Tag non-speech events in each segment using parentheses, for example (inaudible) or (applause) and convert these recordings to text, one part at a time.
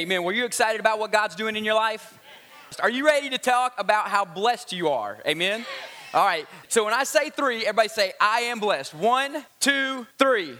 Amen. Were you excited about what God's doing in your life? Are you ready to talk about how blessed you are? Amen. All right. So when I say three, everybody say, I am blessed. One, two, three.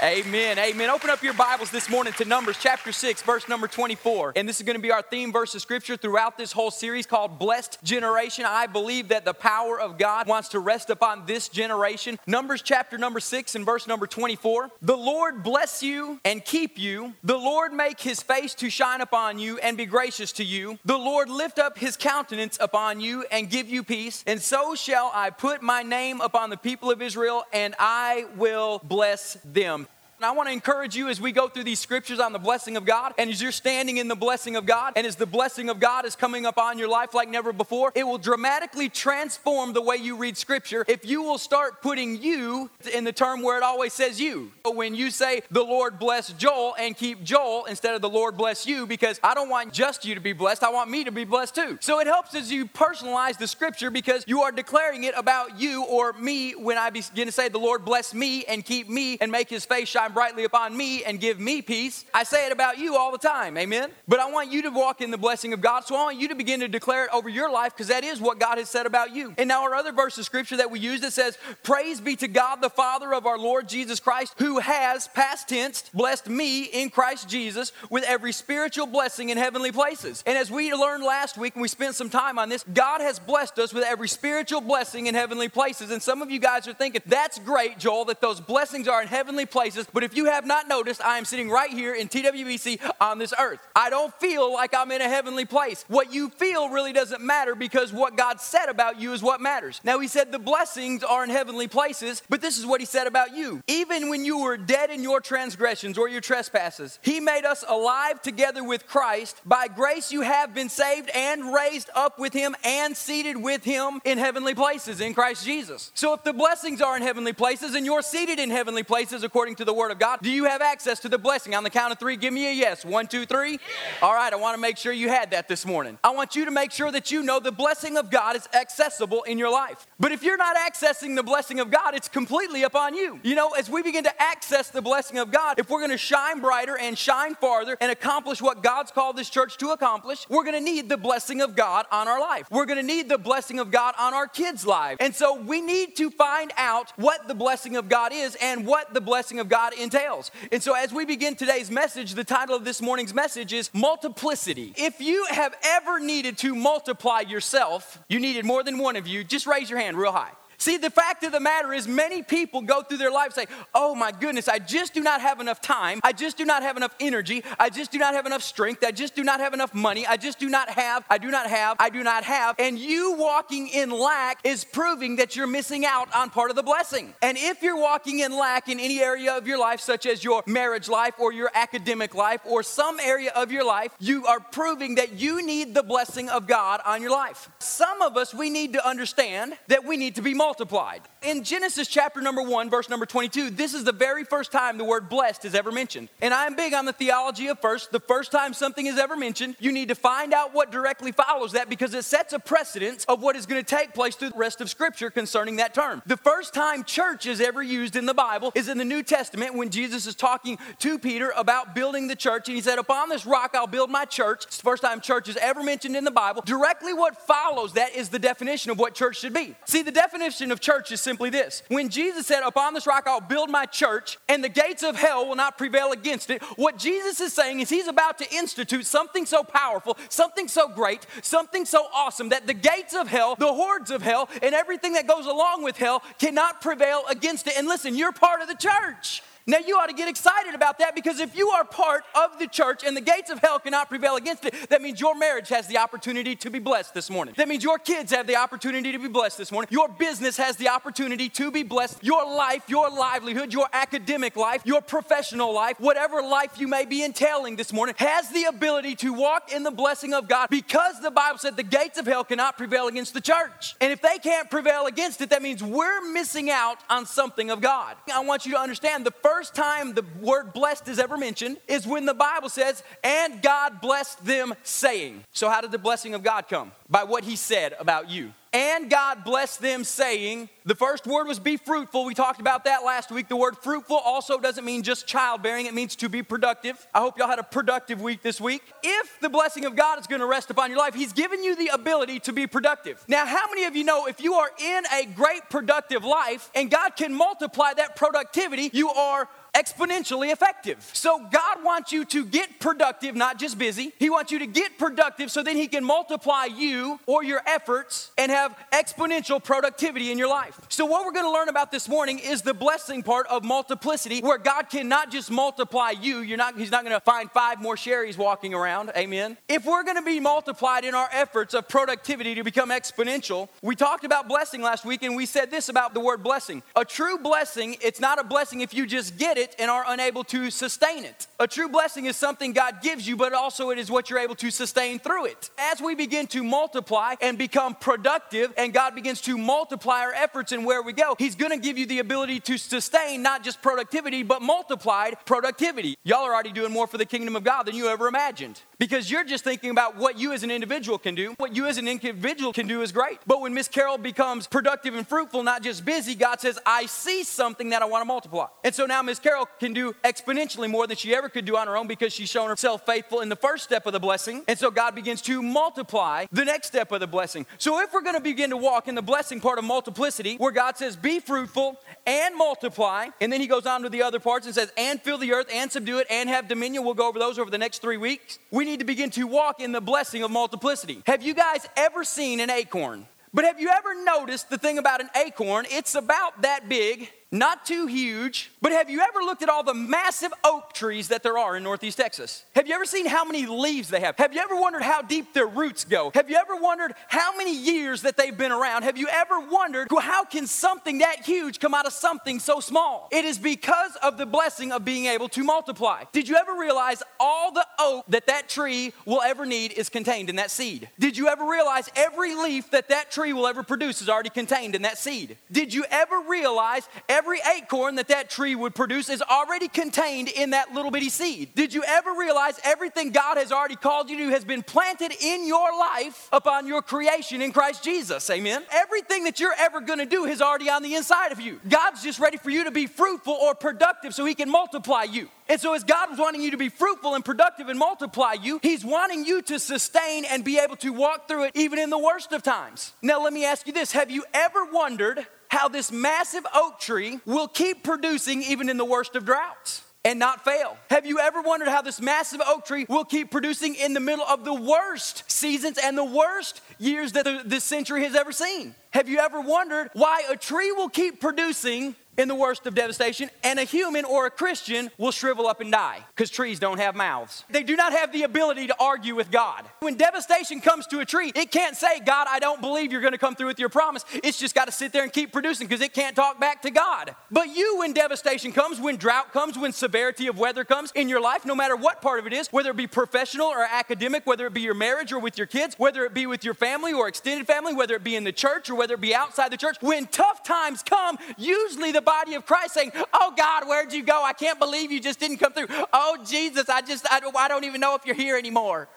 Amen. Amen. Open up your Bibles this morning to Numbers chapter 6, verse number 24. And this is going to be our theme verse of scripture throughout this whole series called Blessed Generation. I believe that the power of God wants to rest upon this generation. Numbers chapter number 6 and verse number 24. The Lord bless you and keep you. The Lord make his face to shine upon you and be gracious to you. The Lord lift up his countenance upon you and give you peace. And so shall I put my name upon the people of Israel and I will bless them. And I want to encourage you as we go through these scriptures on the blessing of God, and as you're standing in the blessing of God, and as the blessing of God is coming upon your life like never before, it will dramatically transform the way you read scripture if you will start putting you in the term where it always says you. But When you say, the Lord bless Joel and keep Joel instead of the Lord bless you, because I don't want just you to be blessed, I want me to be blessed too. So it helps as you personalize the scripture because you are declaring it about you or me when I begin to say, the Lord bless me and keep me and make his face shine shine brightly upon me and give me peace. I say it about you all the time, amen? But I want you to walk in the blessing of God, so I want you to begin to declare it over your life because that is what God has said about you. And now, our other verse of scripture that we use that says, Praise be to God, the Father of our Lord Jesus Christ, who has, past tense, blessed me in Christ Jesus with every spiritual blessing in heavenly places. And as we learned last week and we spent some time on this, God has blessed us with every spiritual blessing in heavenly places. And some of you guys are thinking, That's great, Joel, that those blessings are in heavenly places. But if you have not noticed, I am sitting right here in TWBC on this earth. I don't feel like I'm in a heavenly place. What you feel really doesn't matter because what God said about you is what matters. Now, He said the blessings are in heavenly places, but this is what He said about you. Even when you were dead in your transgressions or your trespasses, He made us alive together with Christ. By grace, you have been saved and raised up with Him and seated with Him in heavenly places in Christ Jesus. So, if the blessings are in heavenly places and you're seated in heavenly places according to the Word of God, do you have access to the blessing? On the count of three, give me a yes. One, two, three. Yes. All right, I want to make sure you had that this morning. I want you to make sure that you know the blessing of God is accessible in your life. But if you're not accessing the blessing of God, it's completely upon you. You know, as we begin to access the blessing of God, if we're going to shine brighter and shine farther and accomplish what God's called this church to accomplish, we're going to need the blessing of God on our life. We're going to need the blessing of God on our kids' lives. And so we need to find out what the blessing of God is and what the blessing of God entails. And so, as we begin today's message, the title of this morning's message is Multiplicity. If you have ever needed to multiply yourself, you needed more than one of you, just raise your hand real high. See, the fact of the matter is, many people go through their life say, Oh my goodness, I just do not have enough time. I just do not have enough energy. I just do not have enough strength. I just do not have enough money. I just do not have. I do not have. I do not have. And you walking in lack is proving that you're missing out on part of the blessing. And if you're walking in lack in any area of your life, such as your marriage life or your academic life or some area of your life, you are proving that you need the blessing of God on your life. Some of us, we need to understand that we need to be multiplied multiplied. In Genesis chapter number 1, verse number 22, this is the very first time the word blessed is ever mentioned. And I'm big on the theology of first. The first time something is ever mentioned, you need to find out what directly follows that because it sets a precedence of what is going to take place through the rest of Scripture concerning that term. The first time church is ever used in the Bible is in the New Testament when Jesus is talking to Peter about building the church. And he said, Upon this rock I'll build my church. It's the first time church is ever mentioned in the Bible. Directly what follows that is the definition of what church should be. See, the definition definition of church is simply this when Jesus said, Upon this rock I'll build my church, and the gates of hell will not prevail against it, what Jesus is saying is he's about to institute something so powerful, something so great, something so awesome that the gates of hell, the hordes of hell, and everything that goes along with hell cannot prevail against it. And listen, you're part of the church. Now, you ought to get excited about that because if you are part of the church and the gates of hell cannot prevail against it, that means your marriage has the opportunity to be blessed this morning. That means your kids have the opportunity to be blessed this morning. Your business has the opportunity to be blessed. Your life, your livelihood, your academic life, your professional life, whatever life you may be entailing this morning, has the ability to walk in the blessing of God because the Bible said the gates of hell cannot prevail against the church. And if they can't prevail against it, that means we're missing out on something of God. I want you to understand the first first time the word blessed is ever mentioned is when the Bible says, and God blessed them, saying. So, how did the blessing of God come? By what he said about you. And God blessed them, saying, the first word was be fruitful. We talked about that last week. The word fruitful also doesn't mean just childbearing, it means to be productive. I hope y'all had a productive week this week. If the blessing of God is going to rest upon your life, He's given you the ability to be productive. Now, how many of you know if you are in a great productive life and God can multiply that productivity, you are exponentially effective. So God wants you to get productive, not just busy. He wants you to get productive so then He can multiply you or your efforts and have exponential productivity in your life. So, what we're gonna learn about this morning is the blessing part of multiplicity, where God can not just multiply you, you're not, He's not gonna find five more Sherrys walking around. Amen. If we're gonna be multiplied in our efforts of productivity to become exponential, we talked about blessing last week and we said this about the word blessing. A true blessing, it's not a blessing if you just get it it and are unable to sustain it. A true blessing is something God gives you, but also it is what you're able to sustain through it. As we begin to multiply and become productive, and God begins to multiply our efforts and where we go, He's gonna give you the ability to sustain not just productivity, but multiplied productivity. Y'all are already doing more for the kingdom of God than you ever imagined because you're just thinking about what you as an individual can do. What you as an individual can do is great. But when Miss Carol becomes productive and fruitful, not just busy, God says, I see something that I want to multiply. And so now Miss Carol can do exponentially more than she ever could do on her own because she's shown herself faithful in the first step of the blessing. And so God begins to multiply the next step of the blessing. So if we're going to begin to walk in the blessing part of multiplicity, where God says, Be fruitful and multiply, and then he goes on to the other parts and says, And fill the earth and subdue it and have dominion. We'll go over those over the next three weeks. We need to begin to walk in the blessing of multiplicity. Have you guys ever seen an acorn? But have you ever noticed the thing about an acorn? It's about that big not too huge, but have you ever looked at all the massive oak trees that there are in Northeast Texas? Have you ever seen how many leaves they have? Have you ever wondered how deep their roots go? Have you ever wondered how many years that they've been around? Have you ever wondered how can something that huge come out of something so small? It is because of the blessing of being able to multiply. Did you ever realize all the oak that that tree will ever need is contained in that seed? Did you ever realize every leaf that that tree will ever produce is already contained in that seed? Did you ever realize every acorn that that tree would produce is already contained in that little bitty seed. Did you ever realize everything God has already called you to has been planted in your life upon your creation in Christ Jesus? Amen. Everything that you're ever going to do is already on the inside of you. God's just ready for you to be fruitful or productive so he can multiply you. And so, as God is wanting you to be fruitful and productive and multiply you, He's wanting you to sustain and be able to walk through it even in the worst of times. Now, let me ask you this Have you ever wondered how this massive oak tree will keep producing even in the worst of droughts and not fail. Have you ever wondered how this massive oak tree will keep producing in the middle of the worst seasons and the worst years that this century has ever seen? Have you ever wondered why a tree will keep producing in the worst of devastation, and a human or a Christian will shrivel up and die because trees don't have mouths. They do not have the ability to argue with God. When devastation comes to a tree, it can't say, God, I don't believe you're going to come through with your promise. It's just got to sit there and keep producing because it can't talk back to God. But you, when devastation comes, when drought comes, when severity of weather comes in your life, no matter what part of it is, whether it be professional or academic, whether it be your marriage or with your kids, whether it be with your family or extended family, whether it be in the church or whether it be outside the church, when tough times come, usually the body of Christ saying, Oh God, where'd you go? I can't believe you just didn't come through. Oh Jesus, I just, I, I don't even know if you're here anymore.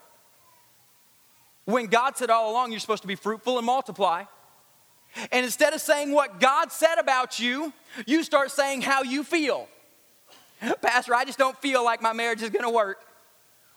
When God said all along, you're supposed to be fruitful and multiply. And instead of saying what God said about you, you start saying how you feel. Pastor, I just don't feel like my marriage is going to work.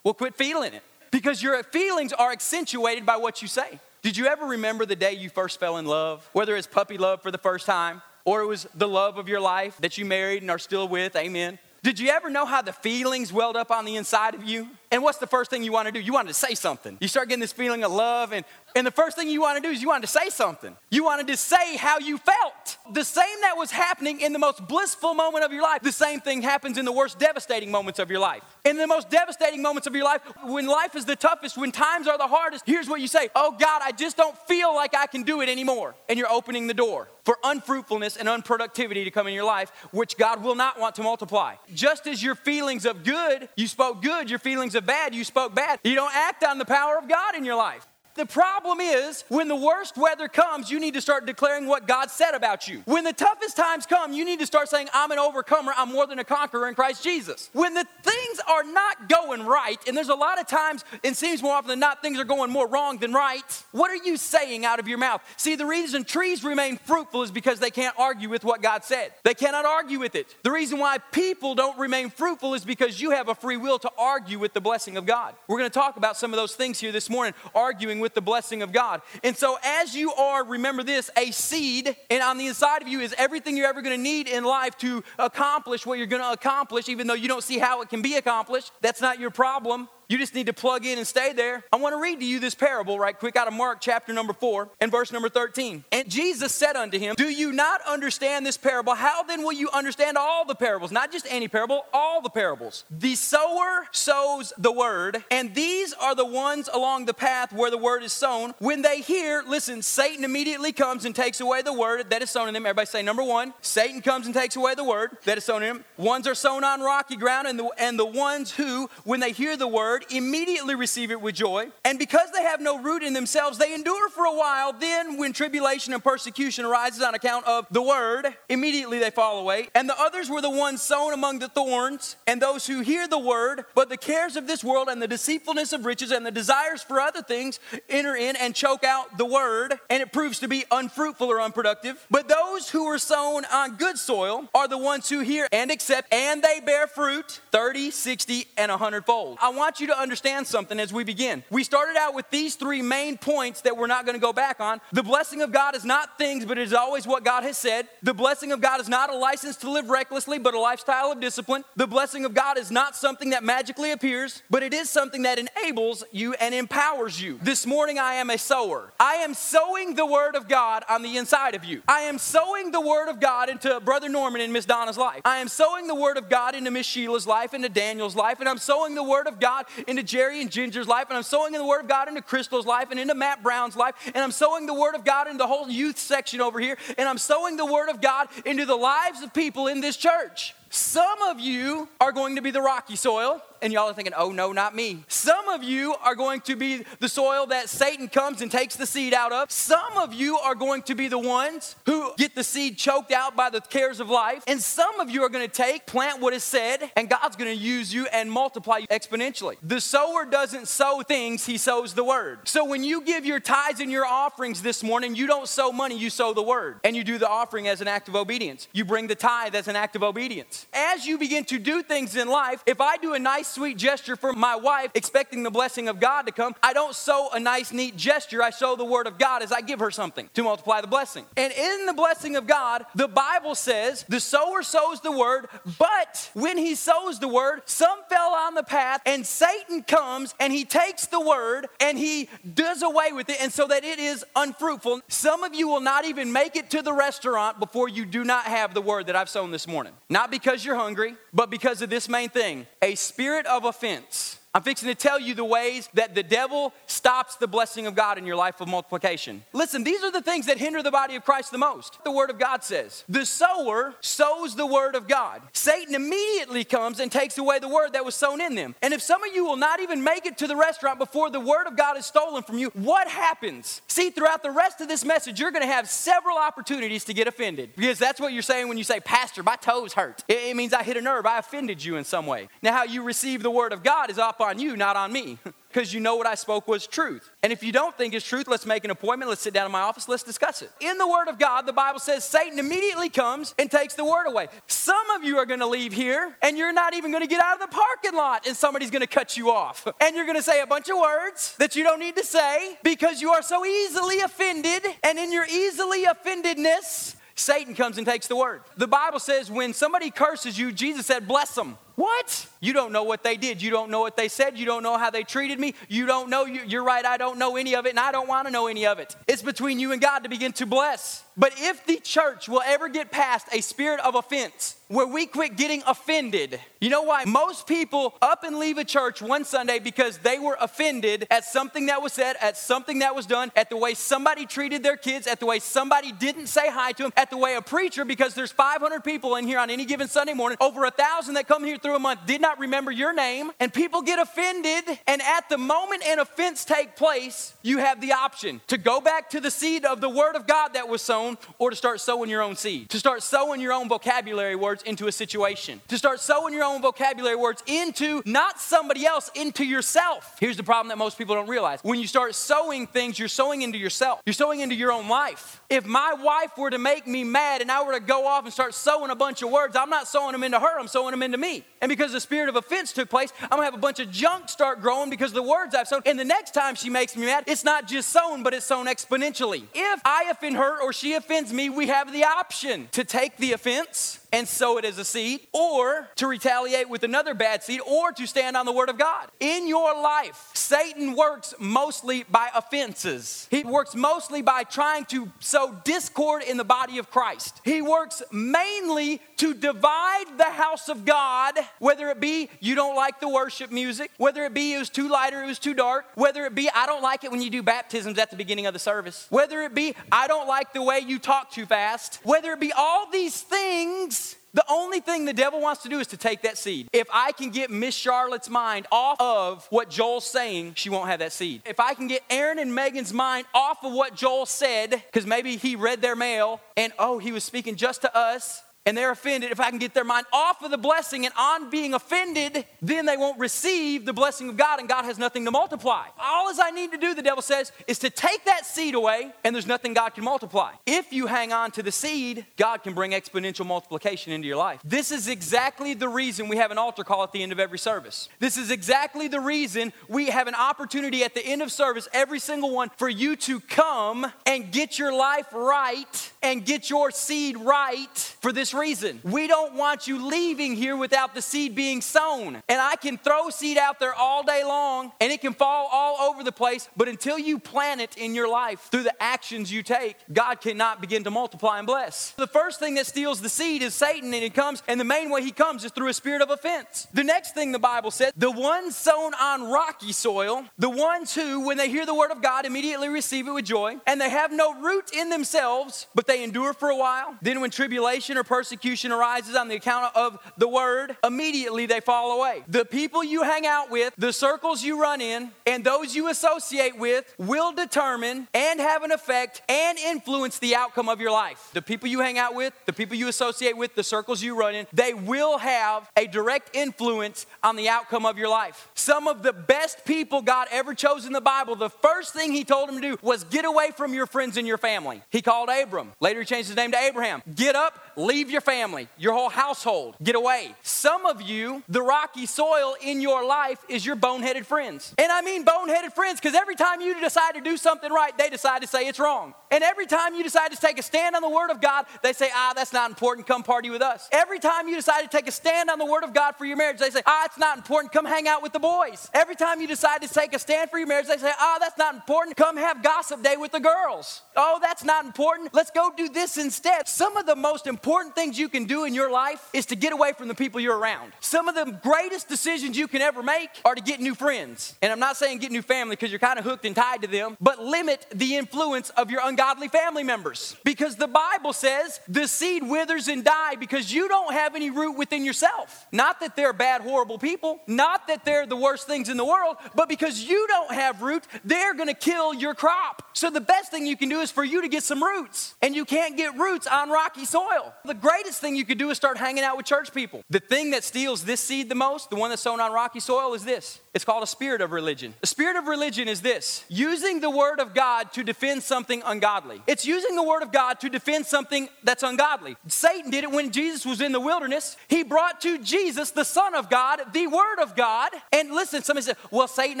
Well, quit feeling it because your feelings are accentuated by what you say. Did you ever remember the day you first fell in love? Whether it's puppy love for the first time, or it was the love of your life that you married and are still with, amen. Did you ever know how the feelings welled up on the inside of you? And what's the first thing you want to do? You want to say something. You start getting this feeling of love, and, and the first thing you want to do is you wanted to say something. You wanted to say how you felt. The same that was happening in the most blissful moment of your life, the same thing happens in the worst devastating moments of your life. In the most devastating moments of your life, when life is the toughest, when times are the hardest, here's what you say Oh God, I just don't feel like I can do it anymore. And you're opening the door for unfruitfulness and unproductivity to come in your life, which God will not want to multiply. Just as your feelings of good, you spoke good, your feelings of bad, you spoke bad. You don't act on the power of God in your life. The problem is, when the worst weather comes, you need to start declaring what God said about you. When the toughest times come, you need to start saying, I'm an overcomer, I'm more than a conqueror in Christ Jesus. When the things are not going right, and there's a lot of times, it seems more often than not, things are going more wrong than right, what are you saying out of your mouth? See, the reason trees remain fruitful is because they can't argue with what God said. They cannot argue with it. The reason why people don't remain fruitful is because you have a free will to argue with the blessing of God. We're going to talk about some of those things here this morning, arguing with the blessing of God. And so, as you are, remember this, a seed, and on the inside of you is everything you're ever going to need in life to accomplish what you're going to accomplish, even though you don't see how it can be accomplished. That's not your problem. You just need to plug in and stay there. I want to read to you this parable right quick out of Mark chapter number 4 and verse number 13. And Jesus said unto him, Do you not understand this parable? How then will you understand all the parables? Not just any parable, all the parables. The sower sows the word, and these are the ones along the path where the word is sown. When they hear, listen, Satan immediately comes and takes away the word that is sown in them. Everybody say, number one, Satan comes and takes away the word that is sown in them. Ones are sown on rocky ground, and the, and the ones who, when they hear the word, word, immediately receive it with joy. And because they have no root in themselves, they endure for a while. Then, when tribulation and persecution arises on account of the word, immediately they fall away. And the others were the ones sown among the thorns, and those who hear the word, but the cares of this world and the deceitfulness of riches and the desires for other things enter in and choke out the word, and it proves to be unfruitful or unproductive. But those who are sown on good soil are the ones who hear and accept, and they bear fruit 30, 60, and 100 fold. I want you you to understand something as we begin. We started out with these three main points that we're not going to go back on. The blessing of God is not things, but it is always what God has said. The blessing of God is not a license to live recklessly, but a lifestyle of discipline. The blessing of God is not something that magically appears, but it is something that enables you and empowers you. This morning, I am a sower. I am sowing the word of God on the inside of you. I am sowing the word of God into Brother Norman and Miss Donna's life. I am sowing the word of God into Miss Sheila's life, into Daniel's life, and I'm sowing the word of God into Jerry and Ginger's life, and I'm sowing in the Word of God into Crystal's life, and into Matt Brown's life, and I'm sowing the Word of God into the whole youth section over here, and I'm sowing the Word of God into the lives of people in this church. Some of you are going to be the rocky soil, and y'all are thinking, oh no, not me. Some of you are going to be the soil that Satan comes and takes the seed out of. Some of you are going to be the ones who get the seed choked out by the cares of life. And some of you are going to take, plant what is said, and God's going to use you and multiply you exponentially. The sower doesn't sow things, he sows the word. So when you give your tithes and your offerings this morning, you don't sow money, you sow the word. And you do the offering as an act of obedience. You bring the tithe as an act of obedience. As you begin to do things in life, if I do a nice sweet gesture for my wife, expecting the blessing of God to come, I don't sow a nice, neat gesture. I sow the word of God as I give her something to multiply the blessing. And in the blessing of God, the Bible says the sower sows the word, but when he sows the word, some fell on the path, and Satan comes and he takes the word and he does away with it, and so that it is unfruitful. Some of you will not even make it to the restaurant before you do not have the word that I've sown this morning. Not because you're hungry, but because of this main thing a spirit of offense I'm fixing to tell you the ways that the devil stops the blessing of God in your life of multiplication. Listen, these are the things that hinder the body of Christ the most. The Word of God says, The sower sows the Word of God. Satan immediately comes and takes away the Word that was sown in them. And if some of you will not even make it to the restaurant before the Word of God is stolen from you, what happens? See, throughout the rest of this message, you're going to have several opportunities to get offended. Because that's what you're saying when you say, Pastor, my toes hurt. It means I hit a nerve. I offended you in some way. Now, how you receive the Word of God is up on you, not on me. (laughs) because you know what I spoke was truth. And if you don't think it's truth, let's make an appointment. Let's sit down in my office. Let's discuss it. In the Word of God, the Bible says Satan immediately comes and takes the Word away. Some of you are going to leave here and you're not even going to get out of the parking lot and somebody's going to cut you off. (laughs) And you're going to say a bunch of words that you don't need to say because you are so easily offended. And in your easily offendedness, Satan comes and takes the word. The Bible says when somebody curses you, Jesus said, bless them. What? You don't know what they did. You don't know what they said. You don't know how they treated me. You don't know. You're right. I don't know any of it, and I don't want to know any of it. It's between you and God to begin to bless. But if the church will ever get past a spirit of offense, where we quit getting offended, you know why? Most people up and leave a church one Sunday because they were offended at something that was said, at something that was done, at the way somebody treated their kids, at the way somebody didn't say hi to them, at the way a preacher, because there's 500 people in here on any given Sunday morning, over a thousand that come here through a month, did not remember your name, and people get offended. And at the moment an offense take place, you have the option to go back to the seed of the word of God that was sown, or to start sowing your own seed, to start sowing your own vocabulary words into a situation, to start sowing your own vocabulary words into not somebody else, into yourself. Here's the problem that most people don't realize: when you start sowing things, you're sowing into yourself. You're sowing into your own life. If my wife were to make me mad and I were to go off and start sowing a bunch of words, I'm not sowing them into her, I'm sowing them into me. And because the spirit of offense took place, I'm gonna have a bunch of junk start growing because of the words I've sown. And the next time she makes me mad, it's not just sown, but it's sown exponentially. If I offend her or she offends me, we have the option to take the offense and sow it as a seed, or to retaliate with another bad seed, or to stand on the word of God. In your life, Satan works mostly by offenses. He works mostly by trying to sow discord in the body of Christ. He works mainly to divide the house of God, whether it be you don't like the worship music, whether it be it was too light or it was too dark, whether it be I don't like it when you do baptisms at the beginning of the service, whether it be I don't like the way you talk too fast, whether it be all these things the only thing the devil wants to do is to take that seed. If I can get Miss Charlotte's mind off of what Joel's saying, she won't have that seed. If I can get Aaron and Megan's mind off of what Joel said, because maybe he read their mail and oh, he was speaking just to us, and they're offended, if I can get their mind off of the blessing and on being offended, then they won't receive the blessing of God and God has nothing to multiply. All as I need to do, the devil says, is to take that seed away and there's nothing God can multiply. If you hang on to the seed, God can bring exponential multiplication into your life. This is exactly the reason we have an altar call at the end of every service. This is exactly the reason we have an opportunity at the end of service, every single one, for you to come and get your life right and get your seed right for this reason. We don't want you leaving here without the seed being sown. And I can throw seed out there all day long and it can fall all over the place, but until you plant it in your life through the actions you take, God cannot begin to multiply and bless. The first thing that steals the seed is Satan, and he comes, and the main way he comes is through a spirit of offense. The next thing the Bible says the ones sown on rocky soil, the ones who, when they hear the word of God, immediately receive it with joy, and they have no root in themselves, but they endure for a while. Then, when tribulation or persecution persecution arises on the account of the word, immediately they fall away. The people you hang out with, the circles you run in, and those you associate with will determine and have an effect and influence the outcome of your life. The people you hang out with, the people you associate with, the circles you run in, they will have a direct influence on the outcome of your life. Some of the best people God ever chose in the Bible, the first thing He told them to do was get away from your friends and your family. He called Abram. Later, He changed his name to Abraham. Get up, leave your family, your whole household, get away. Some of you, the rocky soil in your life is your boneheaded friends. And I mean boneheaded friends because every time you decide to do something right, they decide to say it's wrong. And every time you decide to take a stand on the Word of God, they say, ah, that's not important, come party with us. Every time you decide to take a stand on the Word of God for your marriage, they say, ah, it's not important, come hang out with the boys. Every time you decide to take a stand for your marriage, they say, ah, that's not important, come have gossip day with the girls. Oh, that's not important, let's go do this instead. Some of the most important things you can do in your life is to get away from the people you're around. Some of the greatest decisions you can ever make are to get new friends. And I'm not saying get new family because you're kind of hooked and tied to them, but limit the influence of your ungodly family members. Because the Bible says the seed withers and die because you don't have any root within yourself. Not that they're bad, horrible people, not that they're the worst things in the world, but because you don't have root, they're to kill your crop. So the best thing you can do is for you to get some roots. And you can't get roots on rocky soil. The greatest thing you could do is start hanging out with church people. The thing that steals this seed the most, the one that's sown on rocky soil, is this it's called a spirit of religion. The spirit of religion is this using the word of God to defend something ungodly. It's using the word of God to defend something that's ungodly. Satan did it when Jesus was in the wilderness. He brought to Jesus, the Son of God, the word of God. And listen, somebody said, well, Satan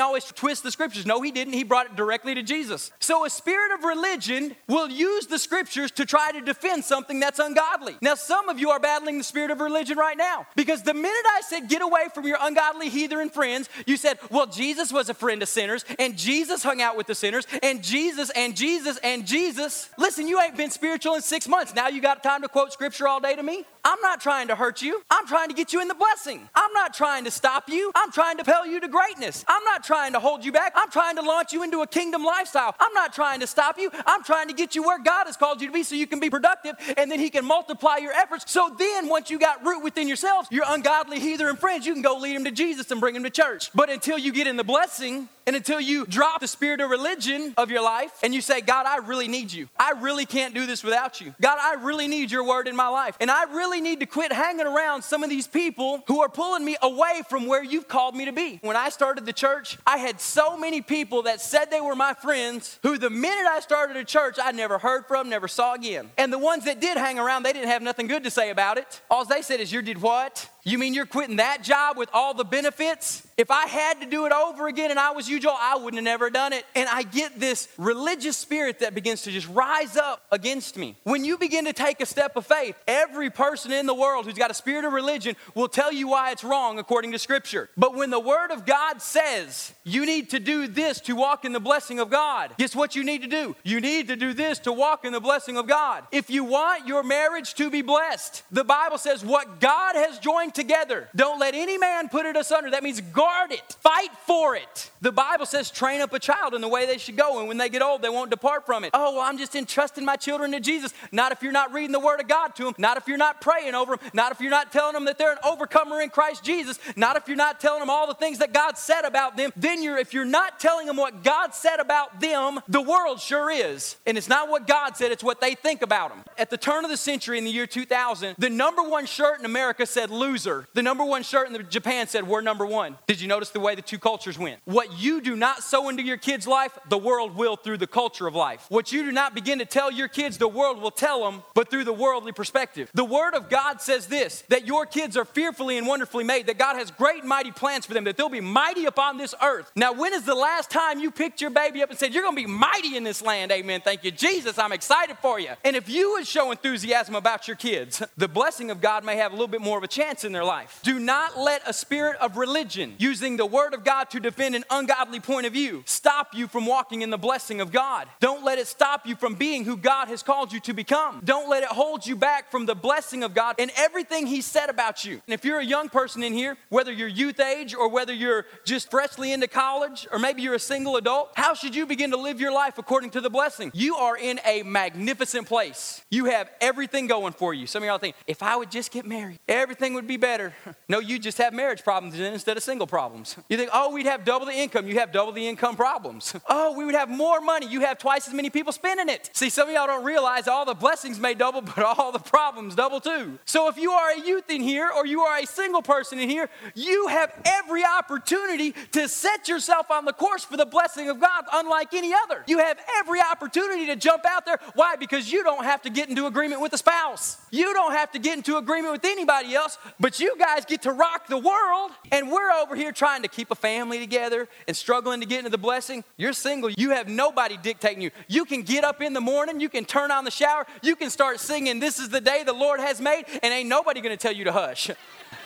always twists the scriptures. No, he didn't. He brought it directly to Jesus. So a spirit of religion will use the scriptures to try to defend something that's ungodly. Now, some of you are battling the spirit of religion right now because the minute I said, get away from your ungodly heathen friends, you said, well, Jesus was a friend of sinners, and Jesus hung out with the sinners, and Jesus, and Jesus, and Jesus. Listen, you ain't been spiritual in six months. Now you got time to quote scripture all day to me? I'm not trying to hurt you. I'm trying to get you in the blessing. I'm not trying to stop you. I'm trying to propel you to greatness. I'm not trying to hold you back. I'm trying to launch you into a kingdom lifestyle. I'm not trying to stop you. I'm trying to get you where God has called you to be so you can be productive and then He can multiply your efforts. So then, once you got root within yourselves, your ungodly heathen and friends, you can go lead them to Jesus and bring them to church. But until you get in the blessing, and until you drop the spirit of religion of your life and you say, God, I really need you. I really can't do this without you. God, I really need your word in my life. And I really need to quit hanging around some of these people who are pulling me away from where you've called me to be. When I started the church, I had so many people that said they were my friends who, the minute I started a church, I never heard from, never saw again. And the ones that did hang around, they didn't have nothing good to say about it. All they said is, You did what? You mean you're quitting that job with all the benefits? If I had to do it over again and I was you, Joel, I wouldn't have never done it. And I get this religious spirit that begins to just rise up against me. When you begin to take a step of faith, every person in the world who's got a spirit of religion will tell you why it's wrong according to Scripture. But when the Word of God says you need to do this to walk in the blessing of God, guess what you need to do? You need to do this to walk in the blessing of God. If you want your marriage to be blessed, the Bible says what God has joined together, don't let any man put it asunder. That means guard it, fight for it. The Bible says, train up a child in the way they should go, and when they get old, they won't depart from it. Oh, well, I'm just entrusting my children to Jesus. Not if you're not reading the Word of God to them, not if you're not praying over them, not if you're not telling them that they're an overcomer in Christ Jesus, not if you're not telling them all the things that God said about them. Then you're, if you're not telling them what God said about them, the world sure is. And it's not what God said, it's what they think about them. At the turn of the century in the year 2000, the number one shirt in America said loser. The number one shirt in Japan said we're number one. Did you notice the way the two cultures went? What you do not sow into your kids' life, the world will through the culture of life. What you do not begin to tell your kids, the world will tell them, but through the worldly perspective. The Word of God says this that your kids are fearfully and wonderfully made, that God has great and mighty plans for them, that they'll be mighty upon this earth. Now, when is the last time you picked your baby up and said, You're going to be mighty in this land? Amen. Thank you, Jesus. I'm excited for you. And if you would show enthusiasm about your kids, (laughs) the blessing of God may have a little bit more of a chance in their life. Do not let a spirit of religion using the Word of God to defend an ungodly point of view stop you from walking in the blessing of God. Don't let it stop you from being who God has called you to become. Don't let it hold you back from the blessing of God and everything He said about you. And if you're a young person in here, whether you're youth age or whether you're just freshly into college or maybe you're a single adult, how should you begin to live your life according to the blessing? You are in a magnificent place. You have everything going for you. Some of y'all think, if I would just get married, everything would be better. (laughs) No, you just have marriage problems instead of single problems. You think, oh, we'd have double the income. You have double the income problems. (laughs) Oh, we would have more money. You have twice as many people spending it. See, some of y'all don't realize all the blessings may double, (laughs) but all the problems double too. So if you are a youth in here or you are a single person in here, you have every opportunity to set yourself on the course for the blessing of God, unlike any other. You have every opportunity to jump out there. Why? Because you don't have to get into agreement with a spouse. You don't have to get into agreement with anybody else, but you guys get to rock the world, and we're over here trying to keep a family together and struggling to get into the blessing, you're single. You have nobody dictating you. You can get up in the morning, you can turn on the shower, you can start singing, This is the day the Lord has made, and ain't nobody gonna tell you to hush. (laughs)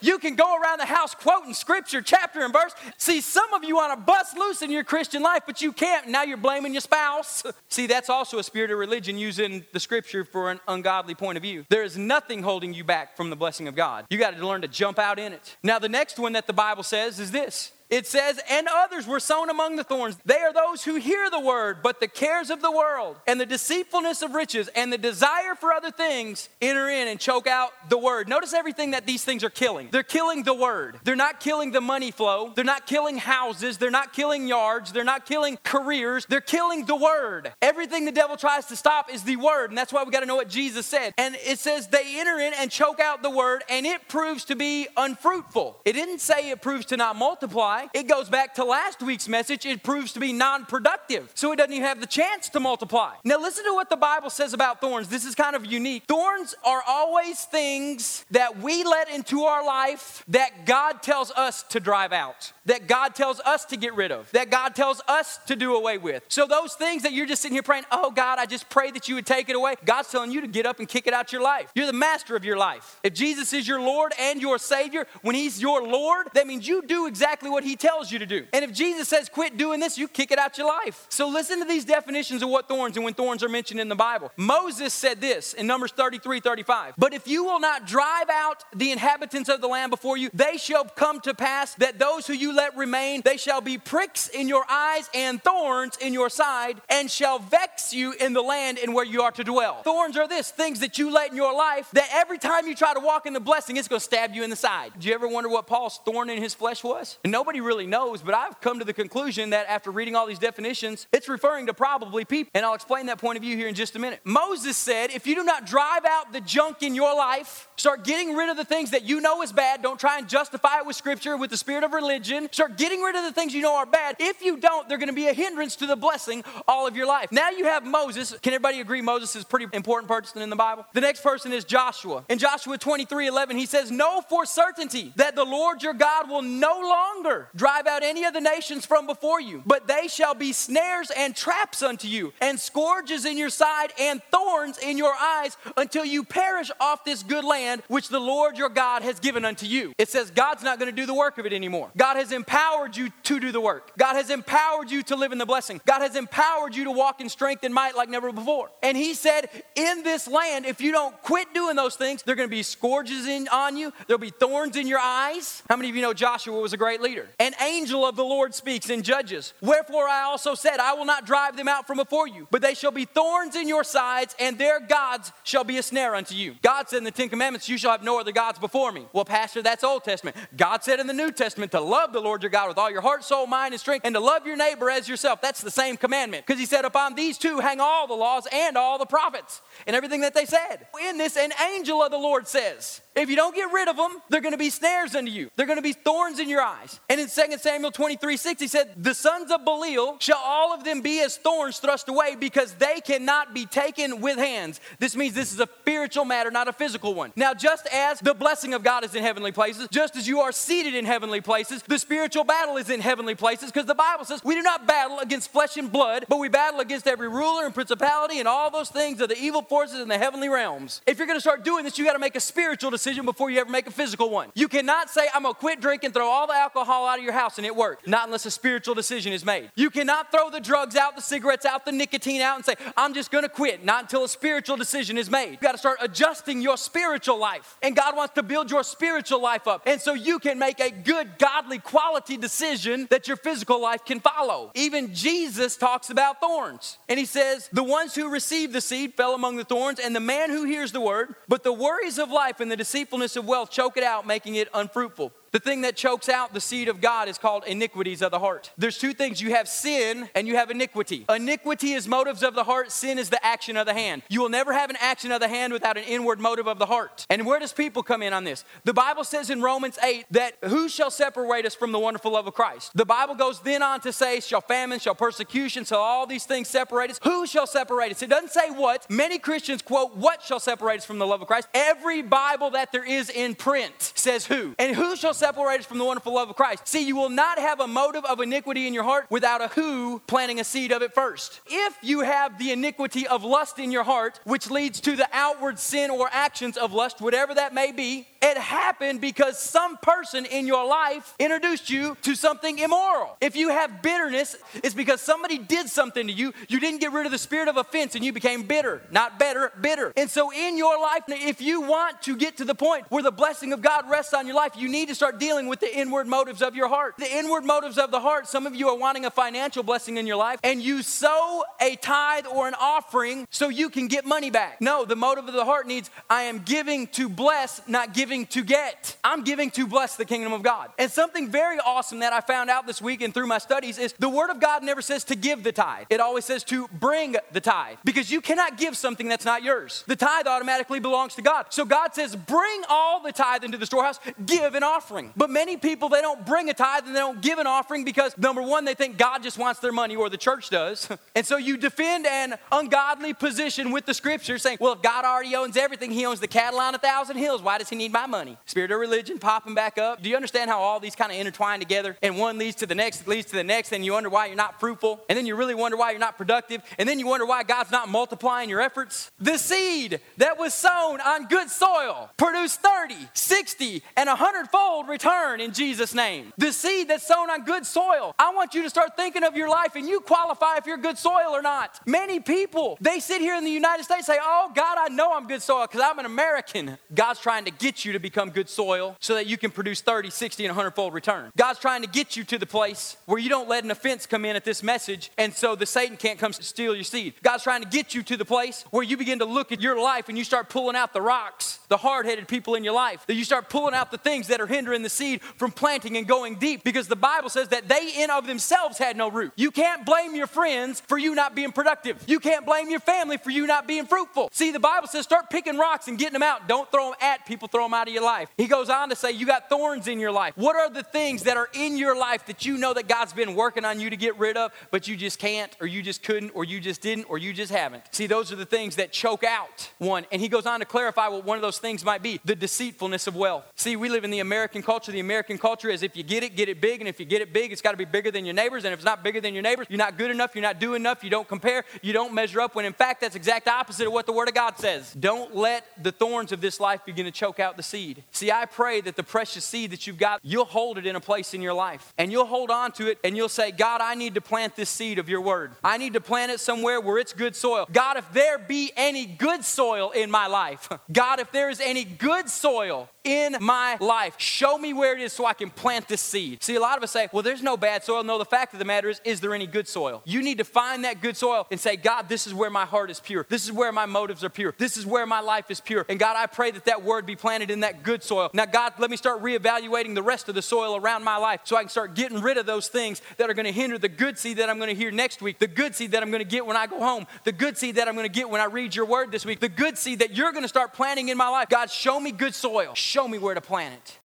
You can go around the house quoting scripture, chapter and verse. See, some of you want to bust loose in your Christian life, but you can't. Now you're blaming your spouse. (laughs) See, that's also a spirit of religion using the scripture for an ungodly point of view. There is nothing holding you back from the blessing of God. You got to learn to jump out in it. Now, the next one that the Bible says is this it says, and others were sown among the thorns. They are those who hear the word, but the cares of the world and the deceitfulness of riches and the desire for other things enter in and choke out the word. Notice everything that these things are killing. They're killing the word. They're not killing the money flow. They're not killing houses. They're not killing yards. They're not killing careers. They're killing the word. Everything the devil tries to stop is the word. And that's why we got to know what Jesus said. And it says they enter in and choke out the word, and it proves to be unfruitful. It didn't say it proves to not multiply. It goes back to last week's message. It proves to be non productive. So it doesn't even have the chance to multiply. Now, listen to what the Bible says about thorns. This is kind of unique. Thorns are always things that we let into our life that God tells us to drive out, that God tells us to get rid of, that God tells us to do away with. So, those things that you're just sitting here praying, oh God, I just pray that you would take it away, God's telling you to get up and kick it out your life. You're the master of your life. If Jesus is your Lord and your Savior, when He's your Lord, that means you do exactly what what he tells you to do. And if Jesus says quit doing this, you kick it out your life. So listen to these definitions of what thorns and when thorns are mentioned in the Bible. Moses said this in Numbers 33 35. But if you will not drive out the inhabitants of the land before you, they shall come to pass that those who you let remain, they shall be pricks in your eyes and thorns in your side, and shall vex you in the land in where you are to dwell. Thorns are this things that you let in your life that every time you try to walk in the blessing, it's going to stab you in the side. Do you ever wonder what Paul's thorn in his flesh was? And nobody really knows, but I've come to the conclusion that after reading all these definitions, it's referring to probably people. And I'll explain that point of view here in just a minute. Moses said, if you do not drive out the junk in your life, start getting rid of the things that you know is bad, don't try and justify it with scripture, with the spirit of religion, start getting rid of the things you know are bad. If you don't, they're going to be a hindrance to the blessing all of your life. Now you have Moses. Can everybody agree Moses is a pretty important person in the Bible? The next person is Joshua. In Joshua 23 11, he says, Know for certainty that the Lord your God will no longer drive out any of the nations from before you, but they shall be snares and traps unto you, and scourges in your side, and thorns in your eyes, until you perish off this good land which the Lord your God has given unto you. It says God's not going to do the work of it anymore. God has empowered you to do the work. God has empowered you to live in the blessing. God has empowered you to walk in strength and might like never before. And He said, In this land, if you don't quit doing those things, there are going to be scourges in, on you, there'll be thorns in your eyes. How many of you know Joshua was a great leader? An angel of the Lord speaks in Judges. Wherefore I also said, I will not drive them out from before you, but they shall be thorns in your sides, and their gods shall be a snare unto you. God said in the Ten Commandments, You shall have no other gods before me. Well, Pastor, that's Old Testament. God said in the New Testament to love the Lord your God with all your heart, soul, mind, and strength, and to love your neighbor as yourself. That's the same commandment. Because he said, Upon these two hang all the laws and all the prophets and everything that they said. In this, an angel of the Lord says, if you don't get rid of them, they're going to be snares unto you. They're going to be thorns in your eyes. And in 2 Samuel 23 6, he said, The sons of Belial shall all of them be as thorns thrust away because they cannot be taken with hands. This means this is a spiritual matter, not a physical one. Now, just as the blessing of God is in heavenly places, just as you are seated in heavenly places, the spiritual battle is in heavenly places because the Bible says we do not battle against flesh and blood, but we battle against every ruler and principality and all those things of the evil forces in the heavenly realms. If you're going to start doing this, you got to make a spiritual decision decision before you ever make a physical one. You cannot say, I'm going to quit drinking, throw all the alcohol out of your house, and it worked. Not unless a spiritual decision is made. You cannot throw the drugs out, the cigarettes out, the nicotine out, and say, I'm just going to quit. Not until a spiritual decision is made. You got to start adjusting your spiritual life. And God wants to build your spiritual life up. And so you can make a good, godly, quality decision that your physical life can follow. Even Jesus talks about thorns. And he says, The ones who receive the seed fell among the thorns, and the man who hears the word, but the worries of life and the deceitfulness of wealth choke it out, making it unfruitful. The thing that chokes out the seed of God is called iniquities of the heart. There's two things you have sin and you have iniquity. Iniquity is motives of the heart, sin is the action of the hand. You will never have an action of the hand without an inward motive of the heart. And where does people come in on this? The Bible says in Romans 8 that who shall separate us from the wonderful love of Christ? The Bible goes then on to say, shall famine, shall persecution, shall all these things separate us? Who shall separate us? It doesn't say what. Many Christians quote, what shall separate us from the love of Christ? Every Bible that there is in print says who. And who shall separate us from the wonderful love of Christ. See, you will not have a motive of iniquity in your heart without a who planting a seed of it first. If you have the iniquity of lust in your heart, which leads to the outward sin or actions of lust, whatever that may be, it happened because some person in your life introduced you to something immoral. If you have bitterness, it's because somebody did something to you. You didn't get rid of the spirit of offense and you became bitter, not better, bitter. And so in your life, if you want to get to the point where the blessing of God rests on your life, you need to start dealing with the inward motives of your heart. The inward motives of the heart, some of you are wanting a financial blessing in your life and you sow a tithe or an offering so you can get money back. No, the motive of the heart needs I am giving to bless, not giving giving to get. I'm giving to bless the kingdom of God. And something very awesome that I found out this week and through my studies is the word of God never says to give the tithe. It always says to bring the tithe because you cannot give something that's not yours. The tithe automatically belongs to God. So God says, bring all the tithe into the storehouse, give an offering. But many people, they don't bring a tithe and they don't give an offering because number one, they think God just wants their money or the church does. (laughs) And so you defend an ungodly position with the scripture saying, well, if God already owns everything, he owns the cattle on a thousand hills. Why does he need my money. Spirit of religion popping back up. Do you understand how all these kind of intertwine together? And one leads to the next, leads to the next, and you wonder why you're not fruitful. And then you really wonder why you're not productive. And then you wonder why God's not multiplying your efforts. The seed that was sown on good soil produced 30, 60, and 100 fold return in Jesus' name. The seed that's sown on good soil. I want you to start thinking of your life and you qualify if you're good soil or not. Many people, they sit here in the United States say, Oh, God, I know I'm good soil because I'm an American. God's trying to get you to become good soil so that you can produce 30, 60, and 100 fold return. God's trying to get you to the place where you don't let an offense come in at this message and so the Satan can't come steal your seed. God's trying to get you to the place where you begin to look at your life and you start pulling out the rocks, the hard headed people in your life, that you start pulling out the things that are hindering the seed from planting and going deep because the Bible says that they in of themselves had no root. You can't blame your friends for you not being productive. You can't blame your family for you not being fruitful. See, the Bible says start picking rocks and getting them out. Don't throw them at people, throw them out of your life. He goes on to say, You got thorns in your life. What are the things that are in your life that you know that God's been working on you to get rid of, but you just can't, or you just couldn't, or you just didn't, or you just haven't? See, those are the things that choke out one. And he goes on to clarify what one of those things might be the deceitfulness of wealth. See, we live in the American culture. The American culture is if you get it, get it big. And if you get it big, it's got to be bigger than your neighbors. And if it's not bigger than your neighbors, you're not good enough, you're not doing enough, you don't compare, you don't measure up. When in fact, that's exact opposite of what the Word of God says. Don't let the thorns of this life begin to choke out the seed. See, I pray that the precious seed that you've got, you'll hold it in a place in your life. And you'll hold on to it and you'll say, God, I need to plant this seed of your word. I need to plant it somewhere where it's good soil. God, if there be any good soil in my life, (laughs) God, if there is any good soil in my life, show me where it is so I can plant this seed. See, a lot of us say, well, there's no bad soil. No, the fact of the matter is, is there any good soil? You need to find that good soil and say, God, this is where my heart is pure. This is where my motives are pure. This is where my life is pure. And God, I pray that that word be planted in that good soil. Now, God, let me start reevaluating the rest of the soil around my life so I can start getting rid of those things that are going to hinder the good seed that I'm going to hear next week, the good seed that I'm going to get when I go home, the good seed that I'm going to get when I read your word this week, the good seed that you're going to start planting in my life. God, show me good soil. Show me where to plant it.